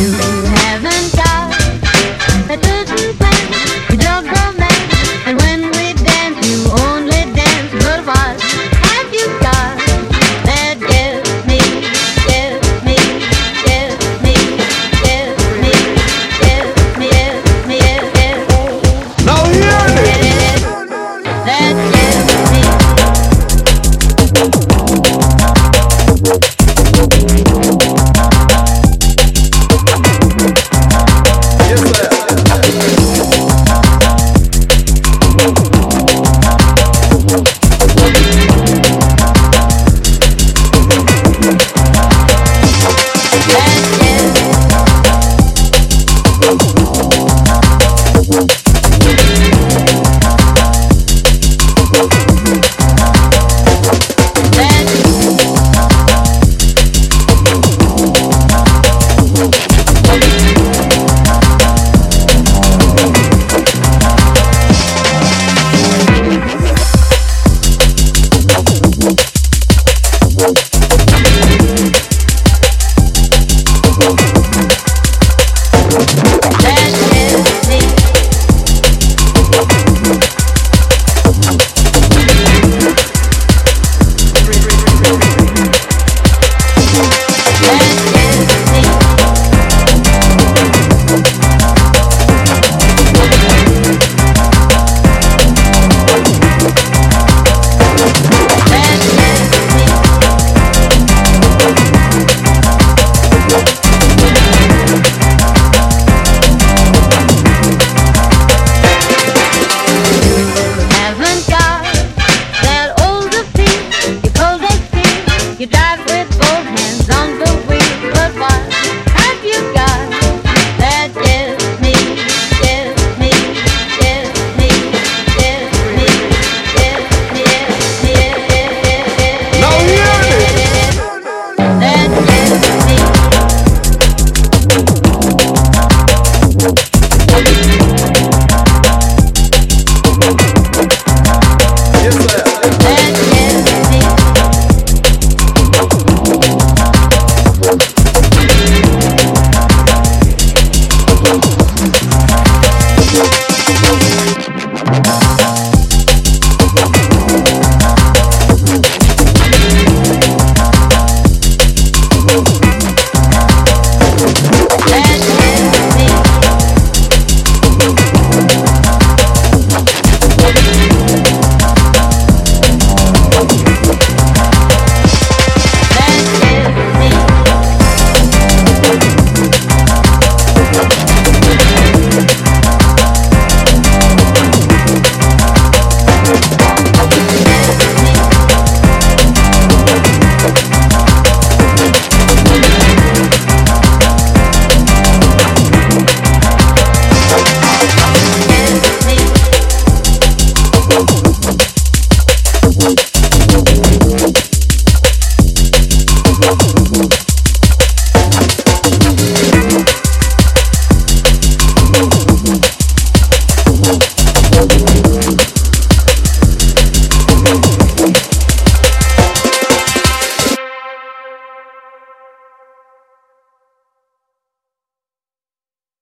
you.